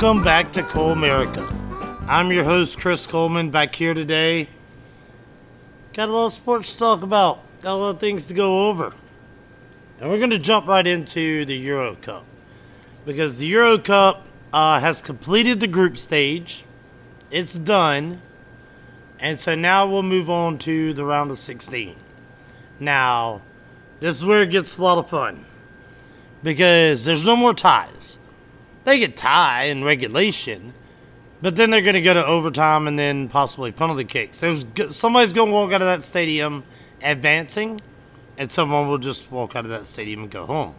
Welcome back to Colemerica. I'm your host, Chris Coleman, back here today. Got a lot of sports to talk about, got a lot of things to go over. And we're going to jump right into the Euro Cup. Because the Euro Cup uh, has completed the group stage, it's done. And so now we'll move on to the round of 16. Now, this is where it gets a lot of fun. Because there's no more ties. They get tie in regulation, but then they're going to go to overtime and then possibly penalty kicks. There's somebody's going to walk out of that stadium advancing, and someone will just walk out of that stadium and go home.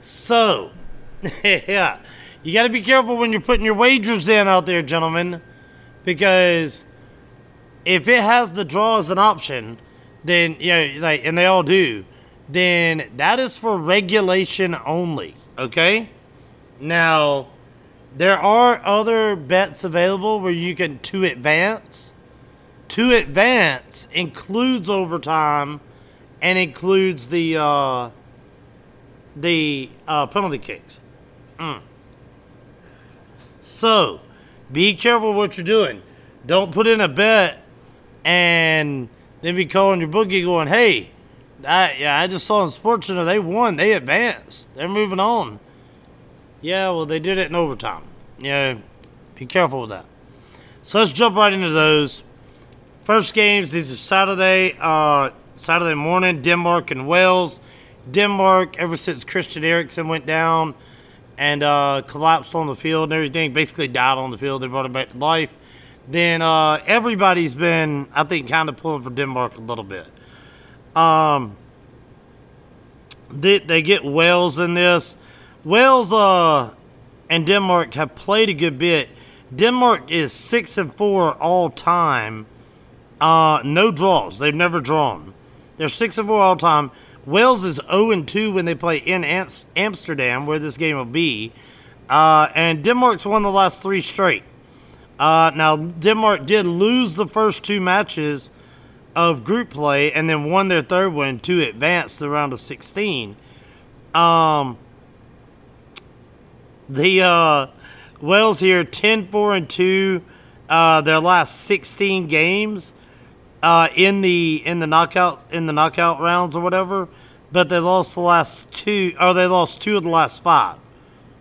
So, yeah, you got to be careful when you're putting your wagers in out there, gentlemen, because if it has the draw as an option, then yeah, like, and they all do, then that is for regulation only. Okay. Now, there are other bets available where you can to advance. To advance includes overtime and includes the uh, the uh, penalty kicks. Mm. So, be careful what you're doing. Don't put in a bet and then be calling your bookie going, "Hey, I, yeah, I just saw in Sports Center they won. They advanced. They're moving on." Yeah, well, they did it in overtime. Yeah, be careful with that. So let's jump right into those. First games, these are Saturday, uh, Saturday morning, Denmark and Wales. Denmark, ever since Christian Eriksen went down and uh, collapsed on the field and everything, basically died on the field, they brought him back to life. Then uh, everybody's been, I think, kind of pulling for Denmark a little bit. Um, they, they get Wales in this. Wales uh, and Denmark have played a good bit. Denmark is six and four all time. Uh, no draws. They've never drawn. They're six and four all time. Wales is 0 and 2 when they play in Amsterdam, where this game will be. Uh, and Denmark's won the last three straight. Uh, now, Denmark did lose the first two matches of group play and then won their third one to advance the round of 16. Um, the uh, here 10 4 and 2 uh, their last 16 games uh, in the in the knockout in the knockout rounds or whatever, but they lost the last two or they lost two of the last five.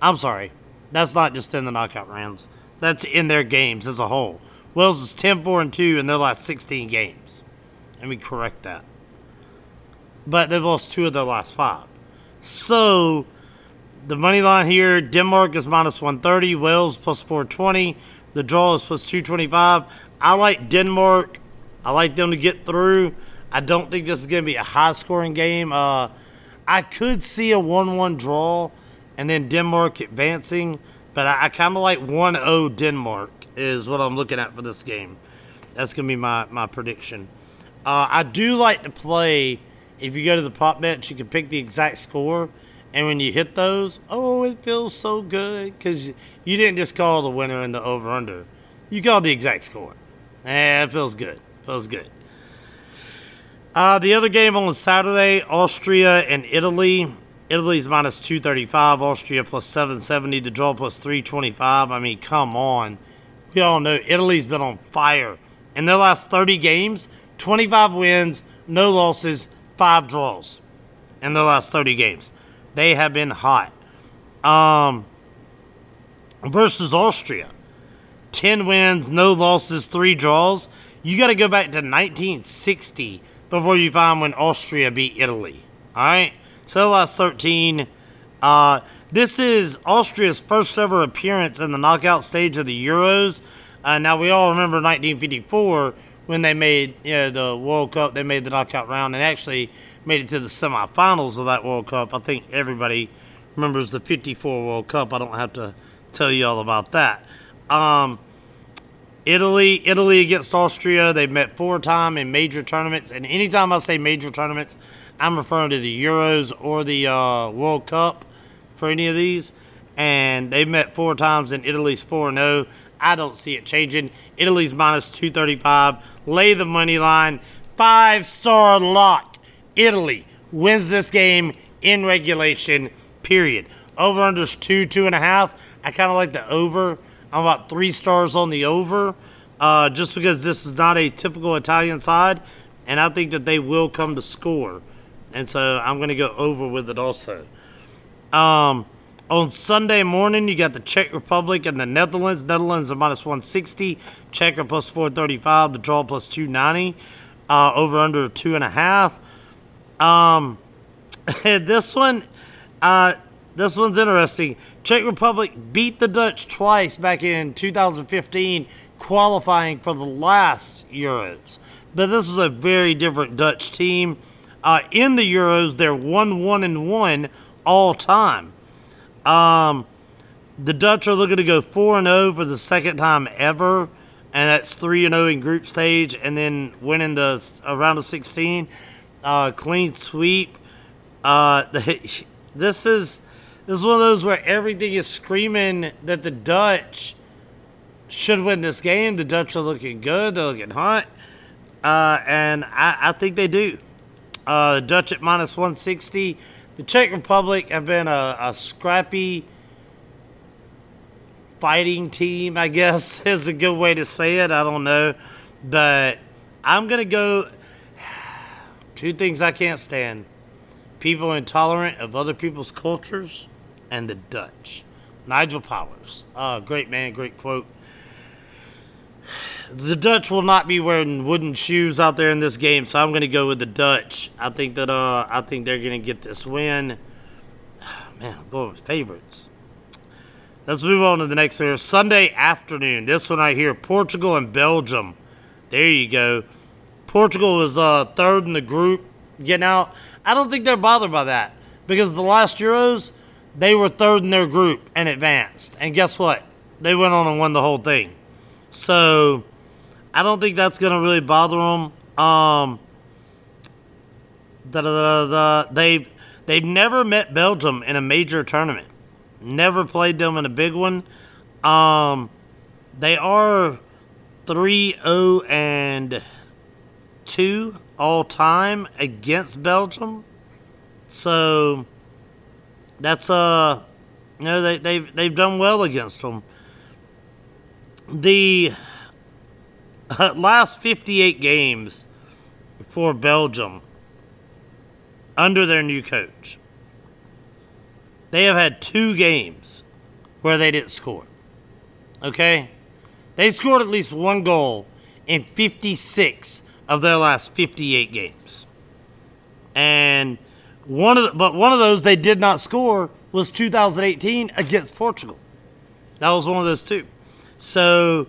I'm sorry. That's not just in the knockout rounds. That's in their games as a whole. Wales is 10 4 and 2 in their last 16 games. Let me correct that. But they've lost two of their last five. So the money line here Denmark is minus 130, Wales plus 420, the draw is plus 225. I like Denmark. I like them to get through. I don't think this is going to be a high scoring game. Uh, I could see a 1 1 draw and then Denmark advancing, but I, I kind of like 1 0 Denmark, is what I'm looking at for this game. That's going to be my, my prediction. Uh, I do like to play, if you go to the prop bets, you can pick the exact score and when you hit those, oh, it feels so good because you didn't just call the winner and the over under. You called the exact score. Eh, it feels good. Feels good. Uh, the other game on Saturday, Austria and Italy. Italy's minus 235, Austria plus 770, the draw plus 325. I mean, come on. We all know Italy's been on fire. In their last 30 games, 25 wins, no losses, five draws in their last 30 games. They have been hot. Um, versus Austria, ten wins, no losses, three draws. You got to go back to 1960 before you find when Austria beat Italy. All right, so last 13. Uh, this is Austria's first ever appearance in the knockout stage of the Euros. Uh, now we all remember 1954 when they made you know, the World Cup. They made the knockout round and actually made it to the semifinals of that World Cup. I think everybody remembers the 54 World Cup. I don't have to tell you all about that. Um, Italy, Italy against Austria. They've met four times in major tournaments, and anytime I say major tournaments, I'm referring to the Euros or the uh, World Cup for any of these. And they've met four times, and Italy's 4 0. I don't see it changing. Italy's minus 235. Lay the money line. Five star lock. Italy wins this game in regulation, period. Over under's two, two and a half. I kind of like the over. I'm about three stars on the over, uh, just because this is not a typical Italian side, and I think that they will come to score, and so I'm going to go over with it also. Um, on Sunday morning, you got the Czech Republic and the Netherlands. Netherlands are minus 160, Czech are plus 435, the draw plus 290, uh, over under two and a half. Um, this one, uh, this one's interesting. Czech Republic beat the Dutch twice back in 2015, qualifying for the last Euros. But this is a very different Dutch team. Uh, in the Euros, they're one one and one all time. Um, the Dutch are looking to go four and zero for the second time ever, and that's three and zero in group stage, and then winning the uh, round of sixteen, uh, clean sweep. Uh, the, this is this is one of those where everything is screaming that the Dutch should win this game. The Dutch are looking good. They're looking hot. Uh, and I, I, think they do. Uh, Dutch at minus 160. The Czech Republic have been a, a scrappy fighting team, I guess is a good way to say it. I don't know. But I'm going to go. Two things I can't stand people intolerant of other people's cultures and the Dutch. Nigel Powers. Uh, great man, great quote. The Dutch will not be wearing wooden shoes out there in this game, so I'm going to go with the Dutch. I think that uh, I think they're going to get this win. Man, I'm going with favorites. Let's move on to the next one. Sunday afternoon. This one right here, Portugal and Belgium. There you go. Portugal is uh, third in the group, getting out. I don't think they're bothered by that because the last Euros, they were third in their group and advanced. And guess what? They went on and won the whole thing. So I don't think that's to really bother them. Um, they've they've never met Belgium in a major tournament. Never played them in a big one. Um, they are 3-0 and 2 all time against Belgium. So that's uh you know they they've they've done well against them. The uh, last 58 games for Belgium under their new coach. They have had two games where they didn't score. Okay? They've scored at least one goal in 56 of their last 58 games. And one of the, but one of those they did not score was 2018 against Portugal. That was one of those two. So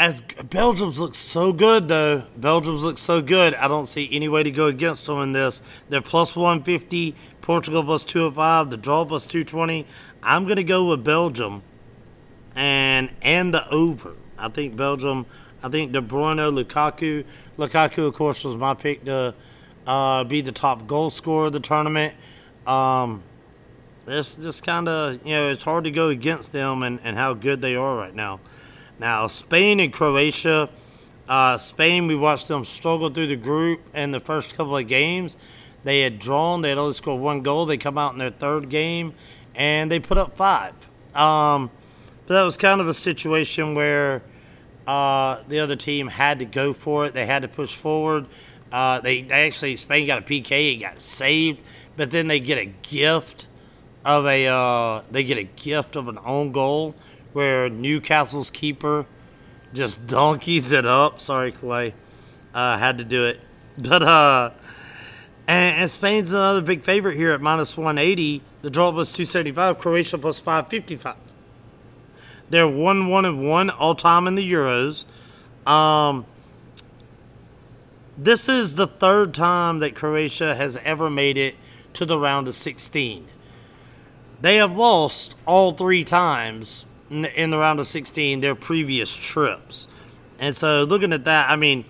as Belgium's looks so good though, Belgium's looks so good. I don't see any way to go against them in this. They're plus 150, Portugal plus 205, the draw plus 220. I'm gonna go with Belgium and and the over. I think Belgium. I think De Bruyne, Lukaku. Lukaku, of course, was my pick to uh, be the top goal scorer of the tournament. Um, it's just kind of you know it's hard to go against them and, and how good they are right now. Now Spain and Croatia. Uh, Spain, we watched them struggle through the group in the first couple of games. They had drawn. They had only scored one goal. They come out in their third game, and they put up five. Um, but that was kind of a situation where uh, the other team had to go for it. They had to push forward. Uh, they, they actually Spain got a PK. It got saved, but then they get a gift of a uh, they get a gift of an own goal where Newcastle's keeper just donkeys it up. Sorry, Clay, uh, had to do it, but uh, and, and, Spain's another big favorite here at minus one eighty. The draw was two seventy five. Croatia plus five fifty five. They're one one and one all time in the Euros. Um, this is the third time that Croatia has ever made it to the round of 16. They have lost all three times in the round of 16 their previous trips. And so looking at that, I mean,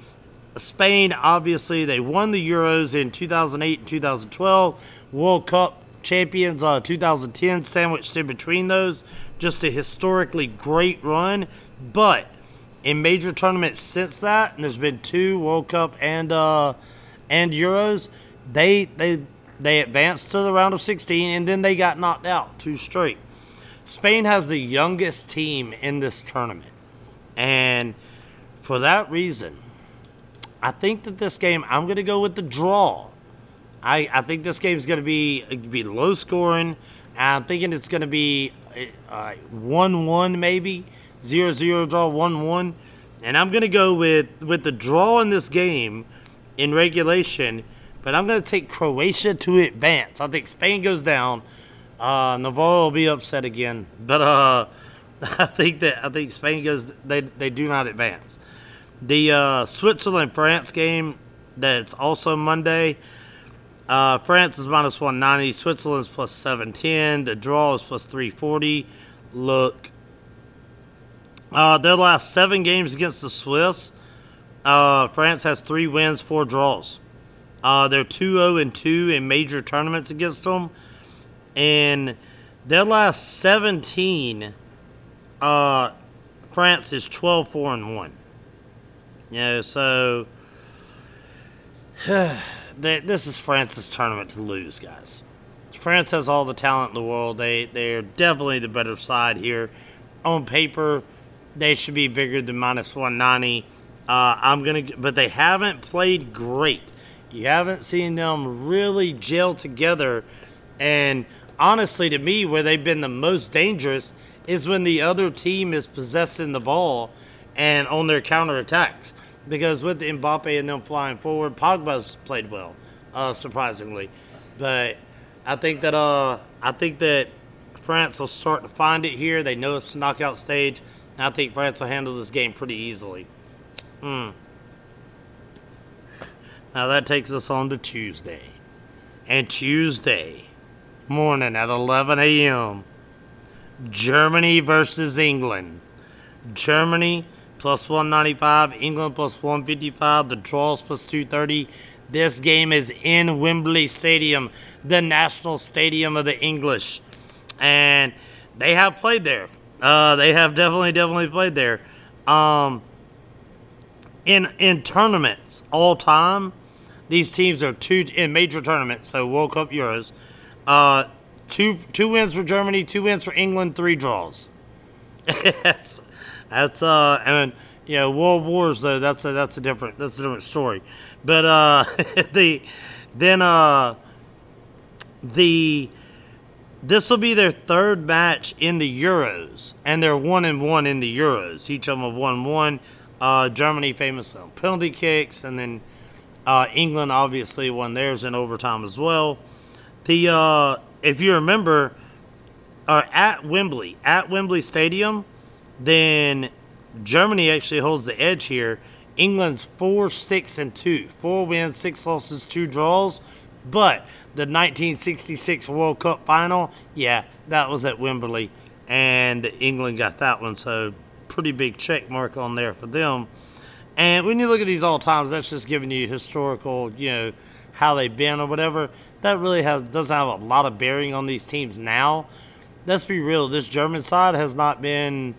Spain obviously they won the Euros in 2008 and 2012, World Cup champions uh, 2010 sandwiched in between those, just a historically great run, but in major tournaments since that, and there's been two World Cup and uh, and Euros, they they They advanced to the round of 16 and then they got knocked out two straight. Spain has the youngest team in this tournament. And for that reason, I think that this game, I'm going to go with the draw. I, I think this game is going to be be low scoring. I'm thinking it's going to be uh, 1 1 maybe, 0 0 draw 1 1. And I'm going to go with, with the draw in this game in regulation but I'm going to take Croatia to advance. I think Spain goes down. Uh, Navarro will be upset again, but uh, I think that I think Spain goes. They they do not advance. The uh, Switzerland France game that's also Monday. Uh, France is minus 190. Switzerland's plus 710. The draw is plus 340. Look, uh, their last seven games against the Swiss, uh, France has three wins, four draws. Uh, they're 2 0 and 2 in major tournaments against them. And their last 17, uh, France is 12 4 and 1. You know, so this is France's tournament to lose, guys. France has all the talent in the world. They they're definitely the better side here. On paper, they should be bigger than minus 190. Uh, I'm gonna, but they haven't played great. You haven't seen them really gel together. And honestly, to me, where they've been the most dangerous is when the other team is possessing the ball and on their counterattacks. Because with Mbappe and them flying forward, Pogba's played well, uh, surprisingly. But I think that uh, I think that France will start to find it here. They know it's the knockout stage, and I think France will handle this game pretty easily. Hmm. Now that takes us on to Tuesday. And Tuesday morning at 11 a.m., Germany versus England. Germany plus 195, England plus 155, the draws plus 230. This game is in Wembley Stadium, the national stadium of the English. And they have played there. Uh, they have definitely, definitely played there. Um, in in tournaments all time, these teams are two in major tournaments, so World Cup, Euros. Uh, two two wins for Germany, two wins for England, three draws. that's that's uh, and you know World Wars though that's a that's a different that's a different story. But uh, the then uh, the this will be their third match in the Euros, and they're one and one in the Euros. Each of them have won one. Uh, Germany famous penalty kicks, and then uh, England obviously won theirs in overtime as well. The uh, if you remember, uh, at Wembley, at Wembley Stadium, then Germany actually holds the edge here. England's four, six, and two, four wins, six losses, two draws. But the 1966 World Cup final, yeah, that was at Wembley, and England got that one. So pretty big check mark on there for them. And when you look at these all times, that's just giving you historical, you know, how they've been or whatever. That really has doesn't have a lot of bearing on these teams now. Let's be real. This German side has not been,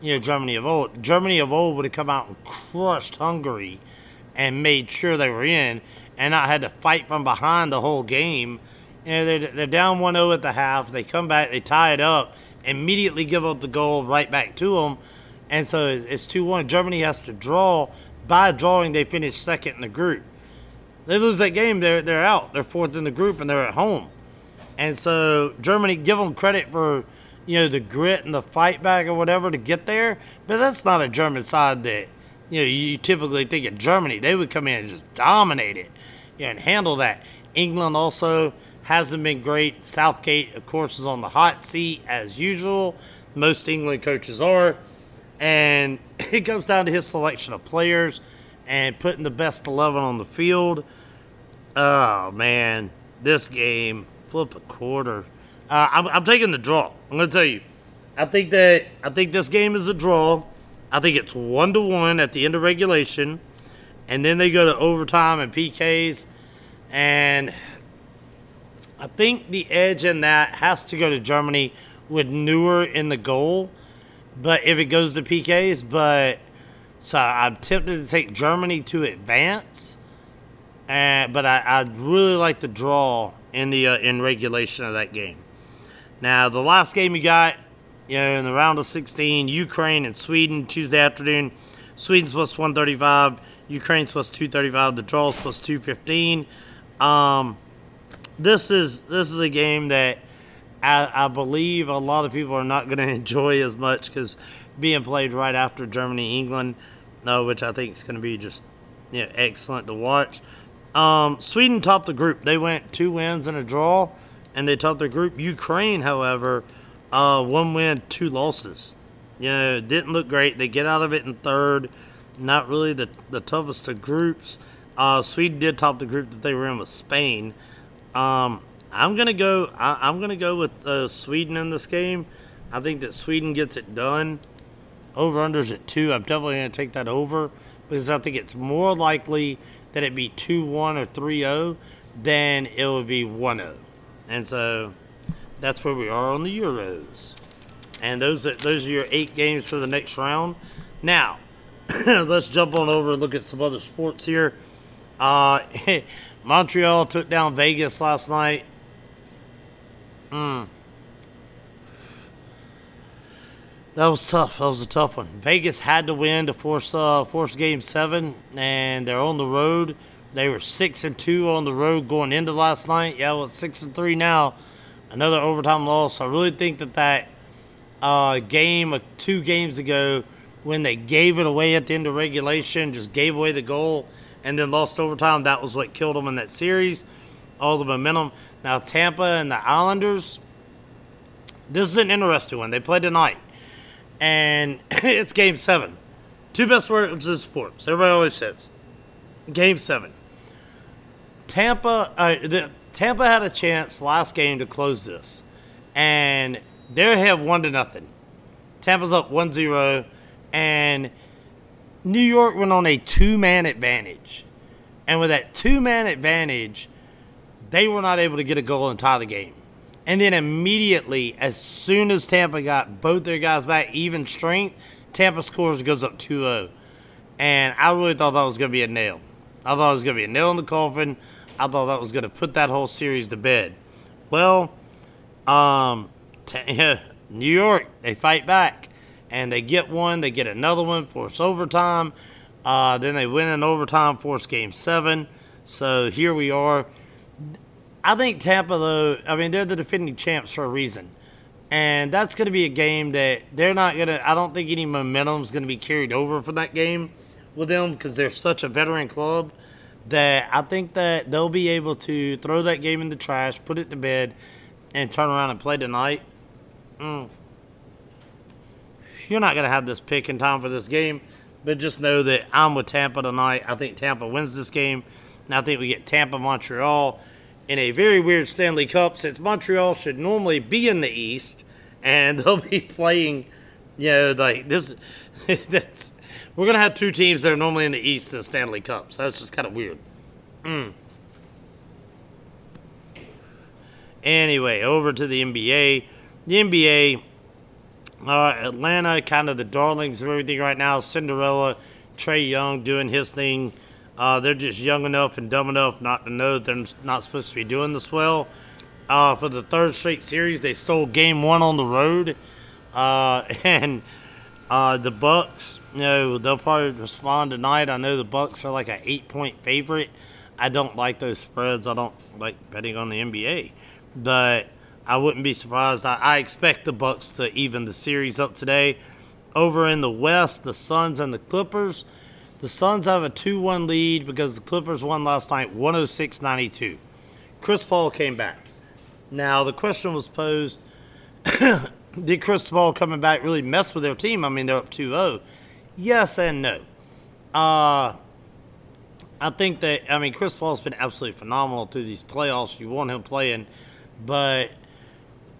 you know, Germany of old. Germany of old would have come out and crushed Hungary, and made sure they were in, and not had to fight from behind the whole game. You know, they're, they're down 1-0 at the half. They come back, they tie it up, immediately give up the goal right back to them and so it's 2 1. Germany has to draw. By drawing, they finish second in the group. They lose that game, they're, they're out. They're fourth in the group and they're at home. And so Germany, give them credit for, you know, the grit and the fight back or whatever to get there. But that's not a German side that, you know, you typically think of Germany. They would come in and just dominate it you know, and handle that. England also hasn't been great. Southgate, of course, is on the hot seat as usual. Most England coaches are. And it comes down to his selection of players and putting the best 11 on the field. Oh, man. This game, flip a quarter. Uh, I'm, I'm taking the draw. I'm to tell you. I think that I think this game is a draw. I think it's one to one at the end of regulation, and then they go to overtime and PKs. And I think the edge in that has to go to Germany with Neuer in the goal. But if it goes to PKs, but so I'm tempted to take Germany to advance. And, but I, I'd really like the draw in the uh, in regulation of that game. Now, the last game we got, you know, in the round of 16, Ukraine and Sweden Tuesday afternoon. Sweden's plus 135, Ukraine's plus 235, the draws plus 215. Um, this is this is a game that I, I believe a lot of people are not going to enjoy as much because being played right after Germany England, uh, which I think is going to be just you know, excellent to watch. Um, Sweden topped the group. They went two wins and a draw, and they topped their group. Ukraine, however, uh, one win, two losses. You know, didn't look great. They get out of it in third. Not really the, the toughest of groups. Uh, Sweden did top the group that they were in with Spain. Um, I'm gonna go. I, am gonna go with uh, Sweden in this game. I think that Sweden gets it done. Over unders at two. I'm definitely gonna take that over because I think it's more likely that it be two one or three zero then it would be one zero. And so that's where we are on the Euros. And those are, those are your eight games for the next round. Now, let's jump on over and look at some other sports here. Uh, Montreal took down Vegas last night. Hmm. That was tough. That was a tough one. Vegas had to win to force uh, force Game Seven, and they're on the road. They were six and two on the road going into last night. Yeah, well, six and three now. Another overtime loss. I really think that that uh, game of two games ago, when they gave it away at the end of regulation, just gave away the goal, and then lost overtime. That was what killed them in that series. All the momentum. Now Tampa and the Islanders. This is an interesting one. They play tonight, and it's Game Seven. Two best words in sports. Everybody always says. Game Seven. Tampa. Uh, the, Tampa had a chance last game to close this, and they have one to nothing. Tampa's up 1-0, and New York went on a two-man advantage, and with that two-man advantage they were not able to get a goal and tie the game. And then immediately, as soon as Tampa got both their guys back, even strength, Tampa scores goes up 2 0. And I really thought that was going to be a nail. I thought it was going to be a nail in the coffin. I thought that was going to put that whole series to bed. Well, um, t- New York, they fight back. And they get one, they get another one, force overtime. Uh, then they win in overtime, force game seven. So here we are. I think Tampa, though, I mean, they're the defending champs for a reason. And that's going to be a game that they're not going to, I don't think any momentum is going to be carried over for that game with them because they're such a veteran club that I think that they'll be able to throw that game in the trash, put it to bed, and turn around and play tonight. Mm. You're not going to have this pick in time for this game, but just know that I'm with Tampa tonight. I think Tampa wins this game. And I think we get Tampa Montreal in a very weird Stanley Cup since Montreal should normally be in the East and they'll be playing, you know, like this. that's we're gonna have two teams that are normally in the East in the Stanley Cup, so that's just kind of weird. Mm. Anyway, over to the NBA. The NBA, uh, Atlanta, kind of the darlings of everything right now. Cinderella, Trae Young doing his thing uh, they're just young enough and dumb enough not to know they're not supposed to be doing this well. Uh, for the third straight series, they stole Game One on the road, uh, and uh, the Bucks. You know they'll probably respond tonight. I know the Bucks are like an eight-point favorite. I don't like those spreads. I don't like betting on the NBA, but I wouldn't be surprised. I, I expect the Bucks to even the series up today. Over in the West, the Suns and the Clippers. The Suns have a 2 1 lead because the Clippers won last night 106 92. Chris Paul came back. Now, the question was posed did Chris Paul coming back really mess with their team? I mean, they're up 2 0. Yes and no. Uh, I think that, I mean, Chris Paul's been absolutely phenomenal through these playoffs. You want him playing, but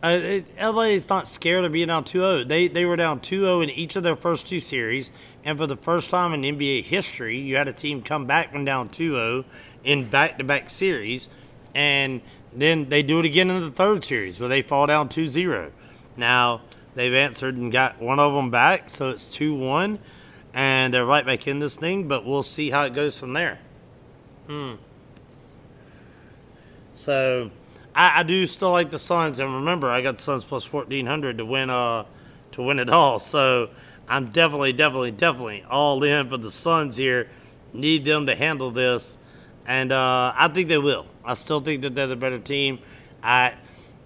uh, LA is not scared of being down 2-0. They they were down 2-0 in each of their first two series, and for the first time in NBA history, you had a team come back from down 2-0 in back-to-back series, and then they do it again in the third series where they fall down 2-0. Now they've answered and got one of them back, so it's 2-1, and they're right back in this thing. But we'll see how it goes from there. Hmm. So I, I do still like the Suns, and remember, I got the Suns plus fourteen hundred to win uh to win it all. So I'm definitely, definitely, definitely all in for the Suns here. Need them to handle this, and uh, I think they will. I still think that they're the better team. I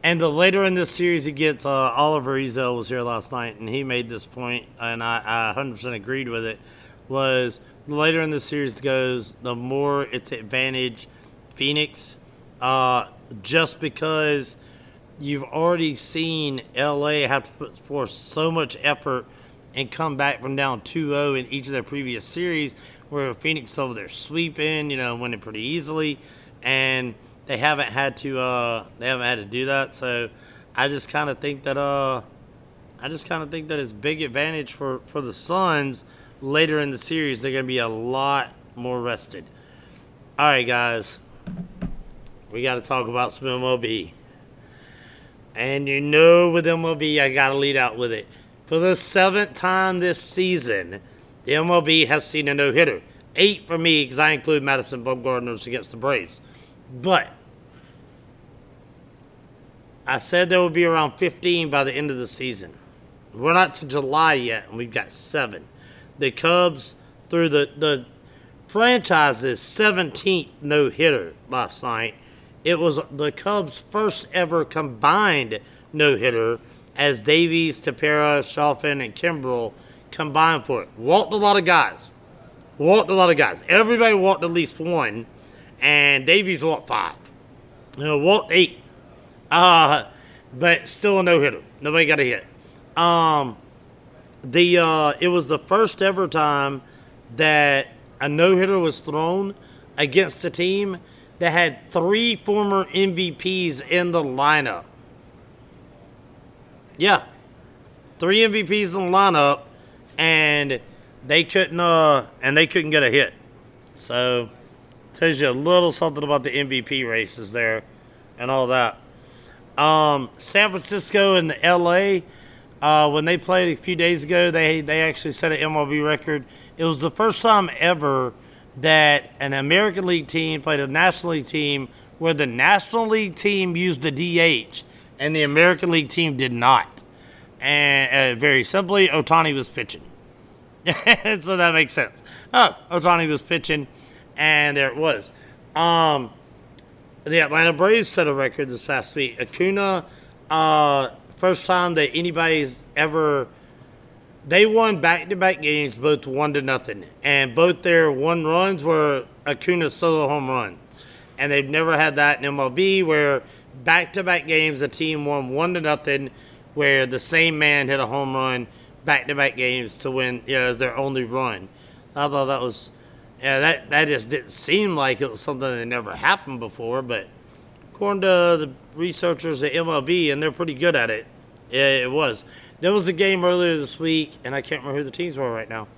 and the later in this series it gets, uh, Oliver Ezel was here last night, and he made this point, and I, I 100% agreed with it. Was the later in the series goes, the more it's advantage Phoenix, uh, just because you've already seen LA have to put forth so much effort and come back from down 2-0 in each of their previous series, where Phoenix over there sweeping, you know, winning pretty easily, and they haven't had to uh, they haven't had to do that. So I just kind of think that uh, I just kind of think that it's big advantage for for the Suns later in the series. They're going to be a lot more rested. All right, guys, we got to talk about some MLB. And you know, with MLB, I got to lead out with it. For the seventh time this season, the MLB has seen a no hitter. Eight for me because I include Madison Bumgarner's against the Braves. But I said there would be around 15 by the end of the season. We're not to July yet, and we've got seven. The Cubs, through the, the franchise's 17th no hitter last night, it was the Cubs' first ever combined no hitter as Davies, Tepera, Shelton, and Kimbrel combined for it. Walked a lot of guys. Walked a lot of guys. Everybody walked at least one, and Davies walked five. You know, walked eight. Uh, but still a no hitter. Nobody got a hit. Um, the uh, it was the first ever time that a no hitter was thrown against a team that had three former MVPs in the lineup. Yeah, three MVPs in the lineup, and they couldn't uh and they couldn't get a hit. So tells you a little something about the MVP races there and all that. Um, San Francisco and LA, uh, when they played a few days ago, they they actually set an MLB record. It was the first time ever that an American League team played a National League team where the National League team used the DH and the American League team did not. And uh, very simply, Ohtani was pitching. so that makes sense. Oh, Ohtani was pitching, and there it was. Um, the Atlanta Braves set a record this past week. Acuna, uh, first time that anybody's ever. They won back-to-back games, both one to nothing, and both their one runs were Acuna solo home run, and they've never had that in MLB where back-to-back games a team won one to nothing, where the same man hit a home run back-to-back games to win, you know, as their only run. I thought that was yeah, that that just didn't seem like it was something that never happened before. But according to the researchers at MLB, and they're pretty good at it, Yeah, it was. There was a game earlier this week, and I can't remember who the teams were right now.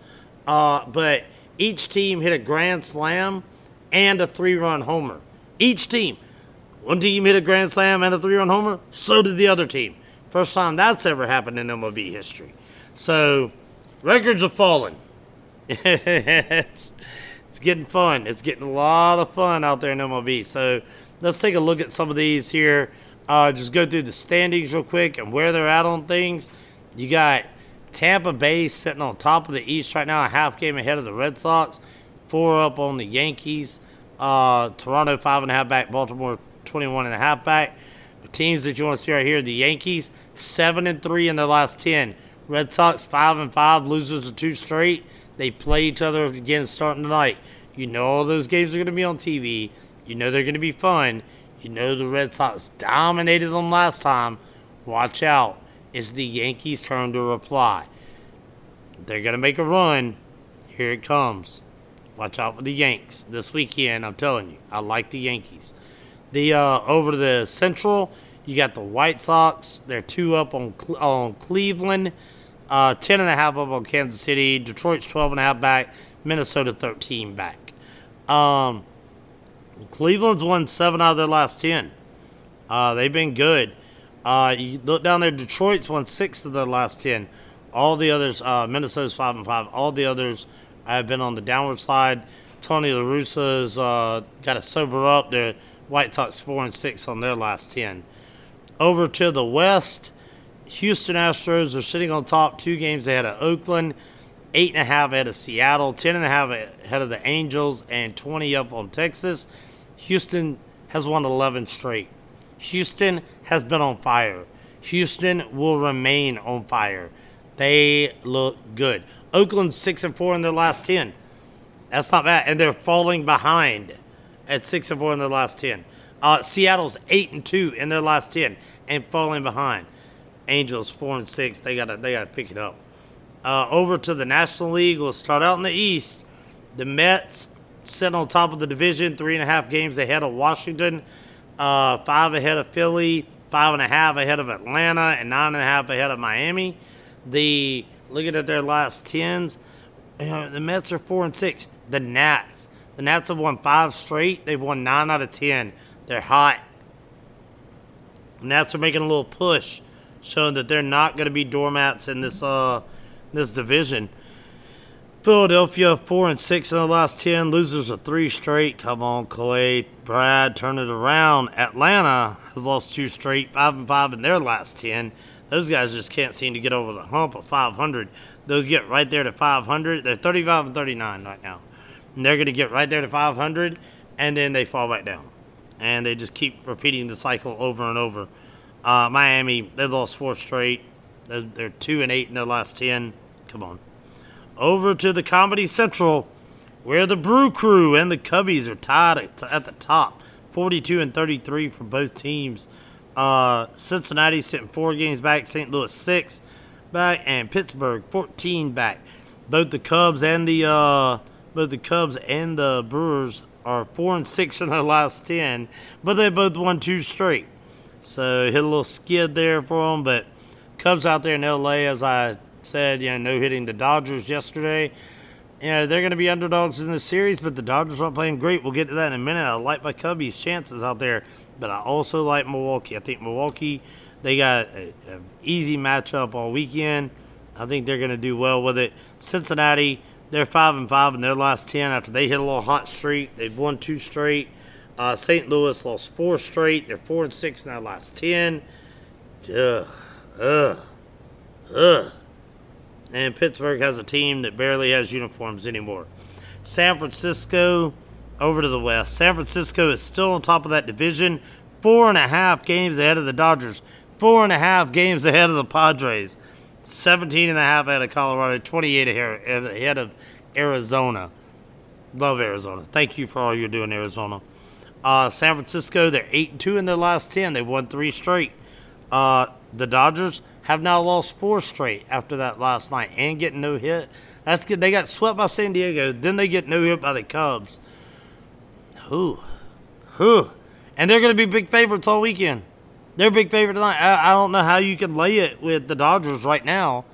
Uh, but each team hit a grand slam and a three-run homer. Each team. One team hit a grand slam and a three-run homer. So did the other team. First time that's ever happened in MLB history. So records are falling. it's it's getting fun. It's getting a lot of fun out there in MLB. So let's take a look at some of these here. Uh, just go through the standings real quick and where they're at on things. You got Tampa Bay sitting on top of the East right now, a half game ahead of the Red Sox, four up on the Yankees. Uh, Toronto five and a half back, Baltimore 21 and a half back. The teams that you want to see right here: the Yankees seven and three in their last ten. Red Sox five and five, losers of two straight. They play each other again starting tonight. You know all those games are going to be on TV. You know they're going to be fun. You know the Red Sox dominated them last time. Watch out. It's the Yankees' turn to reply. They're going to make a run. Here it comes. Watch out for the Yanks this weekend. I'm telling you, I like the Yankees. The uh, over the Central, you got the White Sox. They're two up on on Cleveland. Uh, 10 and a half up on Kansas City. Detroit's 12 and a half back. Minnesota 13 back. Um, Cleveland's won seven out of their last 10. Uh, they've been good. Uh, you look down there. Detroit's won six of their last 10. All the others, uh, Minnesota's 5 and 5. All the others have been on the downward slide. Tony La Russa's uh, got to sober up. They're White Sox four and six on their last ten. Over to the West, Houston Astros are sitting on top, two games ahead of Oakland, eight and a half ahead of Seattle, ten and a half ahead of the Angels, and twenty up on Texas. Houston has won eleven straight. Houston has been on fire. Houston will remain on fire. They look good. Oakland six and four in their last ten. That's not bad, and they're falling behind at six and four in their last ten. Uh, Seattle's eight and two in their last ten and falling behind. Angels four and six. They gotta they gotta pick it up. Uh, over to the National League. We'll start out in the East. The Mets sit on top of the division, three and a half games ahead of Washington, uh, five ahead of Philly, five and a half ahead of Atlanta, and nine and a half ahead of Miami. The looking at their last tens, you know, the Mets are four and six. The Nats, the Nats have won five straight. They've won nine out of ten. They're hot. Nats are making a little push, showing that they're not going to be doormats in this uh this division. Philadelphia four and six in the last ten, losers of three straight. Come on, Clay, Brad, turn it around. Atlanta has lost two straight, five and five in their last ten. Those guys just can't seem to get over the hump of 500. They'll get right there to 500. They're 35 and 39 right now. And they're going to get right there to 500, and then they fall back down and they just keep repeating the cycle over and over. Uh, Miami, they lost four straight. They're, they're, two and eight in their last ten. Come on. Over to the Comedy Central, where the Brew Crew and the Cubbies are tied at, at the top, 42 and 33 for both teams. Uh, Cincinnati sitting four games back, St. Louis six back, and Pittsburgh 14 back. Both the Cubs and the uh, both the Cubs and the Brewers are four and six in their last ten, but they both won two straight. So hit a little skid there for them. But Cubs out there in LA, as I said, you know, no hitting the Dodgers yesterday. You know, they're going to be underdogs in this series, but the Dodgers aren't playing great. We'll get to that in a minute. I like my Cubbies' chances out there, but I also like Milwaukee. I think Milwaukee, they got an easy matchup all weekend. I think they're going to do well with it. Cincinnati, they're five and five in their last ten after they hit a little hot streak. They've won two straight. Uh, St. Louis lost four straight. They're four and six in their last ten. Ugh, ugh, ugh. And Pittsburgh has a team that barely has uniforms anymore. San Francisco over to the west. San Francisco is still on top of that division, four and a half games ahead of the Dodgers, four and a half games ahead of the Padres. 17 and a half ahead of Colorado, 28 ahead of Arizona. Love Arizona. Thank you for all you're doing, Arizona. Uh, San Francisco, they're 8 and 2 in their last 10. They won three straight. Uh, the Dodgers have now lost four straight after that last night and getting no hit. That's good. They got swept by San Diego. Then they get no hit by the Cubs. Who? Who? And they're going to be big favorites all weekend. They're a big favorite tonight. I, I don't know how you could lay it with the Dodgers right now.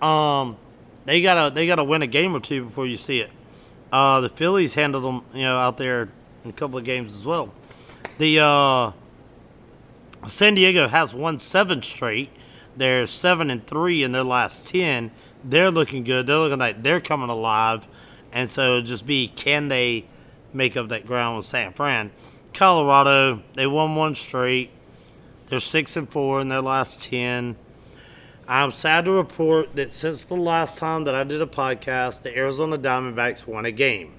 Um, they gotta they gotta win a game or two before you see it. Uh, the Phillies handled them, you know, out there in a couple of games as well. The uh, San Diego has won seven straight. They're seven and three in their last ten. They're looking good. They're looking like they're coming alive, and so just be can they make up that ground with San Fran? Colorado, they won one straight. They're six and four in their last ten. I'm sad to report that since the last time that I did a podcast, the Arizona Diamondbacks won a game.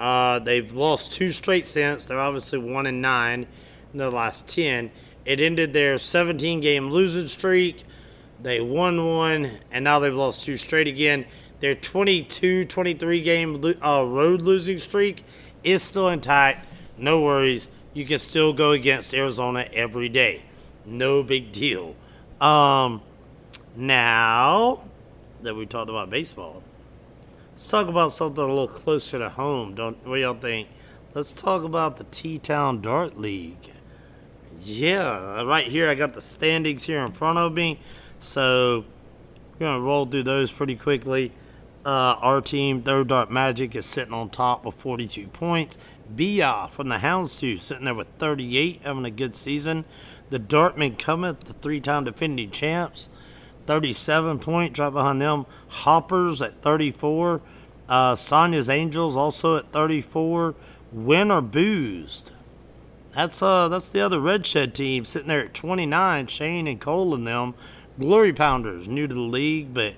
Uh, they've lost two straight since. They're obviously one and nine in their last ten. It ended their 17 game losing streak. They won one, and now they've lost two straight again. Their 22 23 game uh, road losing streak is still intact. No worries. You can still go against Arizona every day no big deal. Um, now that we talked about baseball, let's talk about something a little closer to home. Don't what y'all think? Let's talk about the T Town Dart League. Yeah, right here I got the standings here in front of me, so we're gonna roll through those pretty quickly. Uh, our team, Third Dart Magic, is sitting on top with 42 points. Bia from the Hounds, Houndstooth sitting there with 38, having a good season. The Dartman Cometh, the three time defending champs, 37 points right behind them. Hoppers at 34. Uh, Sonia's Angels also at 34. Win or boozed. That's uh that's the other Red Shed team sitting there at 29. Shane and Cole and them, Glory Pounders, new to the league, but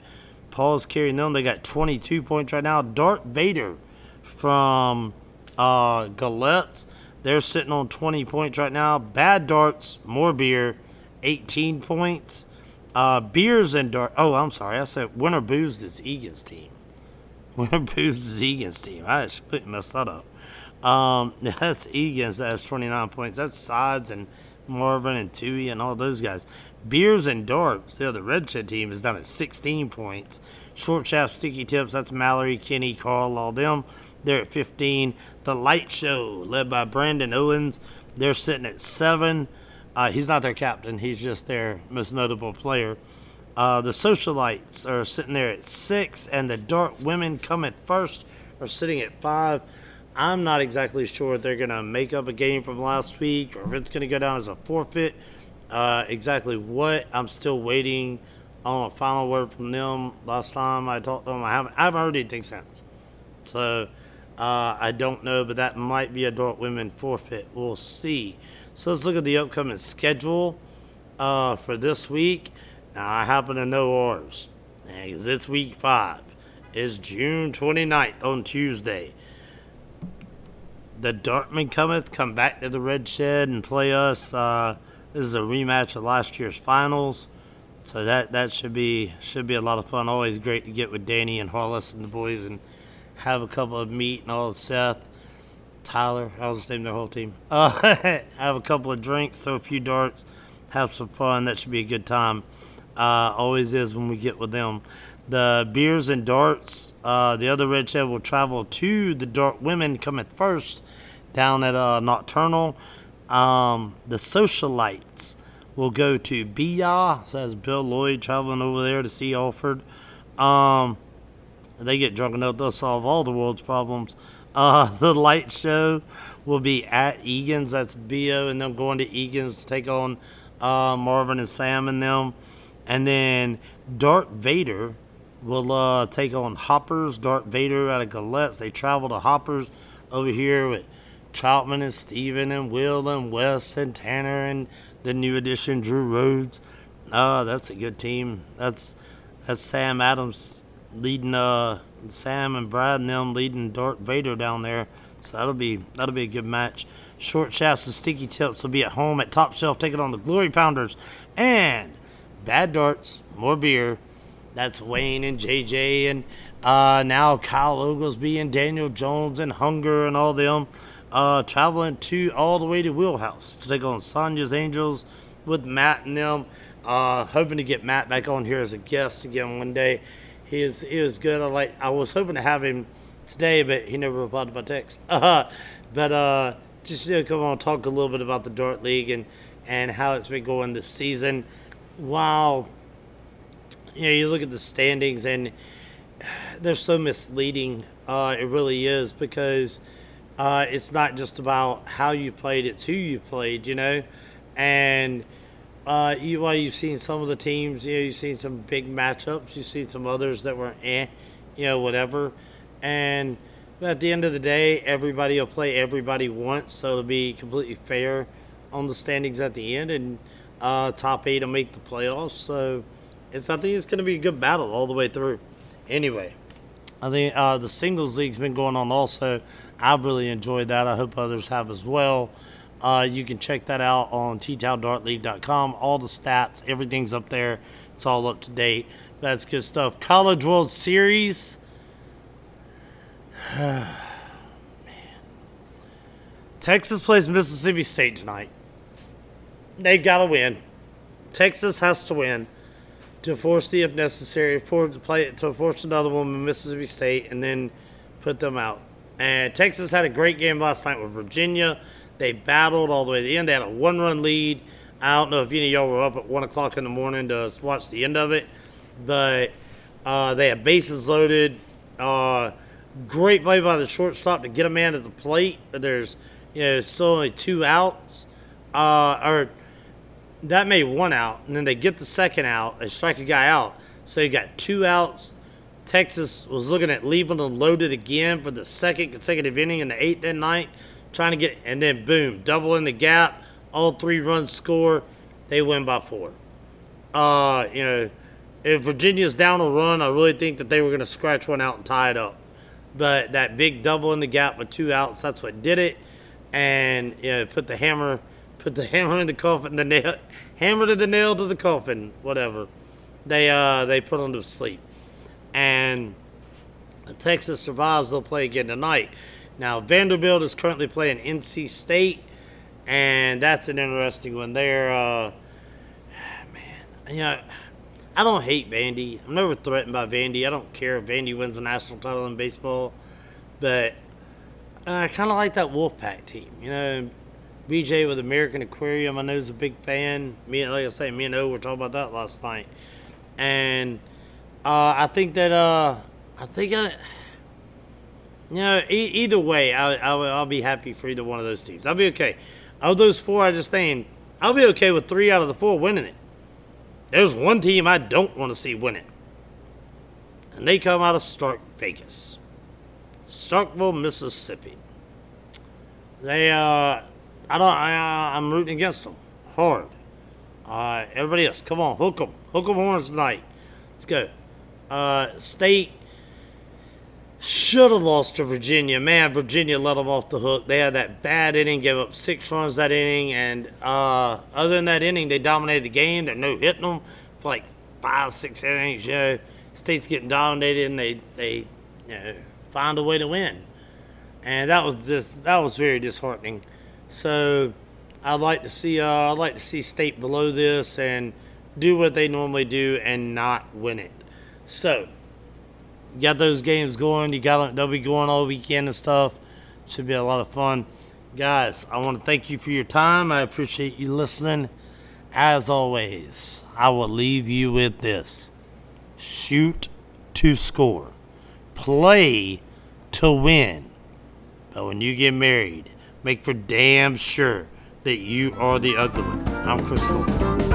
Paul's carrying them. They got 22 points right now. Dart Vader from uh, Galette's, they're sitting on 20 points right now. Bad Darts, more beer, 18 points. Uh, beers and dart. Oh, I'm sorry. I said Winter Booze is Egan's team. Winter Booze is Egan's team. I just messed that up. Um, that's Egan's. That has 29 points. That's Sides and Marvin and Tui and all those guys. Beers and Darts, the other Red team, is down at 16 points. Short Shaft Sticky Tips, that's Mallory, Kenny, Carl, all them. They're at 15. The Light Show, led by Brandon Owens, they're sitting at 7. Uh, he's not their captain, he's just their most notable player. Uh, the Socialites are sitting there at 6, and the Dark Women come at first, are sitting at 5. I'm not exactly sure if they're going to make up a game from last week or if it's going to go down as a forfeit. Uh, exactly what I'm still waiting on a final word from them. Last time I talked to them, I haven't I haven't heard anything since. So uh, I don't know, but that might be adult Women forfeit. We'll see. So let's look at the upcoming schedule uh, for this week. Now I happen to know ours because it's week five. It's June 29th on Tuesday the Dartman cometh, come back to the Red Shed and play us. Uh, this is a rematch of last year's finals, so that that should be should be a lot of fun. Always great to get with Danny and Hollis and the boys and have a couple of meat and all. Seth, Tyler, I'll just name their whole team. Uh, have a couple of drinks, throw a few darts, have some fun. That should be a good time. Uh, always is when we get with them. The beers and darts, uh, the other red shed will travel to the dark women coming first down at uh, Nocturnal. Um, the socialites will go to Bia. Says Bill Lloyd traveling over there to see Alford. Um, they get drunk enough, they'll solve all the world's problems. Uh, the light show will be at Egan's. That's Bo and them going to Egan's to take on uh, Marvin and Sam and them. And then Darth Vader will uh, take on Hoppers, Darth Vader out of Galette's. They travel to Hoppers over here with Troutman and Steven and Will and Wes and Tanner and the new addition Drew Rhodes. Uh, that's a good team. That's that's Sam Adams leading uh Sam and Brad and them leading Darth Vader down there. So that'll be that'll be a good match. Short shafts and sticky tips will be at home at Top Shelf taking on the Glory Pounders. And Bad Darts, more beer, that's Wayne and JJ and uh, now Kyle Oglesby and Daniel Jones and Hunger and all them uh, traveling to all the way to Wheelhouse to take on Sonia's Angels with Matt and them. Uh, hoping to get Matt back on here as a guest again one day. He is he was good. I like I was hoping to have him today, but he never replied to my text. Uh, but uh, just to come on talk a little bit about the Dart League and and how it's been going this season. Wow you know, you look at the standings and they're so misleading. Uh, it really is because uh, it's not just about how you played; it's who you played. You know, and uh, you while you've seen some of the teams, you know, you've seen some big matchups. You've seen some others that were eh, you know, whatever. And at the end of the day, everybody will play everybody once, so it'll be completely fair on the standings at the end, and uh, top eight will make the playoffs. So it's I think it's going to be a good battle all the way through. Anyway, I think uh, the singles league's been going on also. I've really enjoyed that. I hope others have as well. Uh, you can check that out on TTownDartLeague.com. All the stats, everything's up there. It's all up to date. That's good stuff. College World Series. Man. Texas plays Mississippi State tonight. They've got to win. Texas has to win to force the if necessary, for to play to force another one with Mississippi State, and then put them out. And Texas had a great game last night with Virginia. They battled all the way to the end. They had a one-run lead. I don't know if any of y'all were up at one o'clock in the morning to watch the end of it, but uh, they had bases loaded. Uh, great play by the shortstop to get a man at the plate. There's you know still only two outs, uh, or that made one out, and then they get the second out. They strike a guy out, so you got two outs. Texas was looking at leaving them loaded again for the second consecutive inning in the eighth and ninth. Trying to get, and then boom, double in the gap, all three runs score, they win by four. Uh, you know, if Virginia's down a run, I really think that they were going to scratch one out and tie it up. But that big double in the gap with two outs, that's what did it. And you know, put the hammer, put the hammer in the coffin, the nail, hammer to the nail to the coffin, whatever. They uh they put them to sleep, and Texas survives. They'll play again tonight. Now Vanderbilt is currently playing NC State, and that's an interesting one. They're uh, man, you know. I don't hate Vandy. I'm never threatened by Vandy. I don't care if Vandy wins a national title in baseball, but I kind of like that Wolfpack team. You know, BJ with American Aquarium. I know is a big fan. Me, like I say, me and O were talking about that last night, and uh, I think that uh, I think I, you know, e- either way, I, I I'll be happy for either one of those teams. I'll be okay. Of those four, I just saying, I'll be okay with three out of the four winning it. There's one team I don't want to see win it. And they come out of Stark, Vegas. Starkville, Mississippi. They, uh, I don't, I, I'm rooting against them hard. Uh, everybody else, come on, hook them. Hook them horns tonight. Let's go. Uh, State should have lost to Virginia. Man, Virginia let them off the hook. They had that bad inning, gave up six runs that inning, and uh, other than that inning, they dominated the game. They're no hitting them for like five, six innings. You know, State's getting dominated, and they they you know find a way to win, and that was just that was very disheartening. So I'd like to see uh, I'd like to see State below this and do what they normally do and not win it. So got those games going. You got they'll be going all weekend and stuff. Should be a lot of fun, guys. I want to thank you for your time. I appreciate you listening. As always, I will leave you with this: shoot to score, play to win. But when you get married, make for damn sure that you are the ugly one. I'm Chris Cole.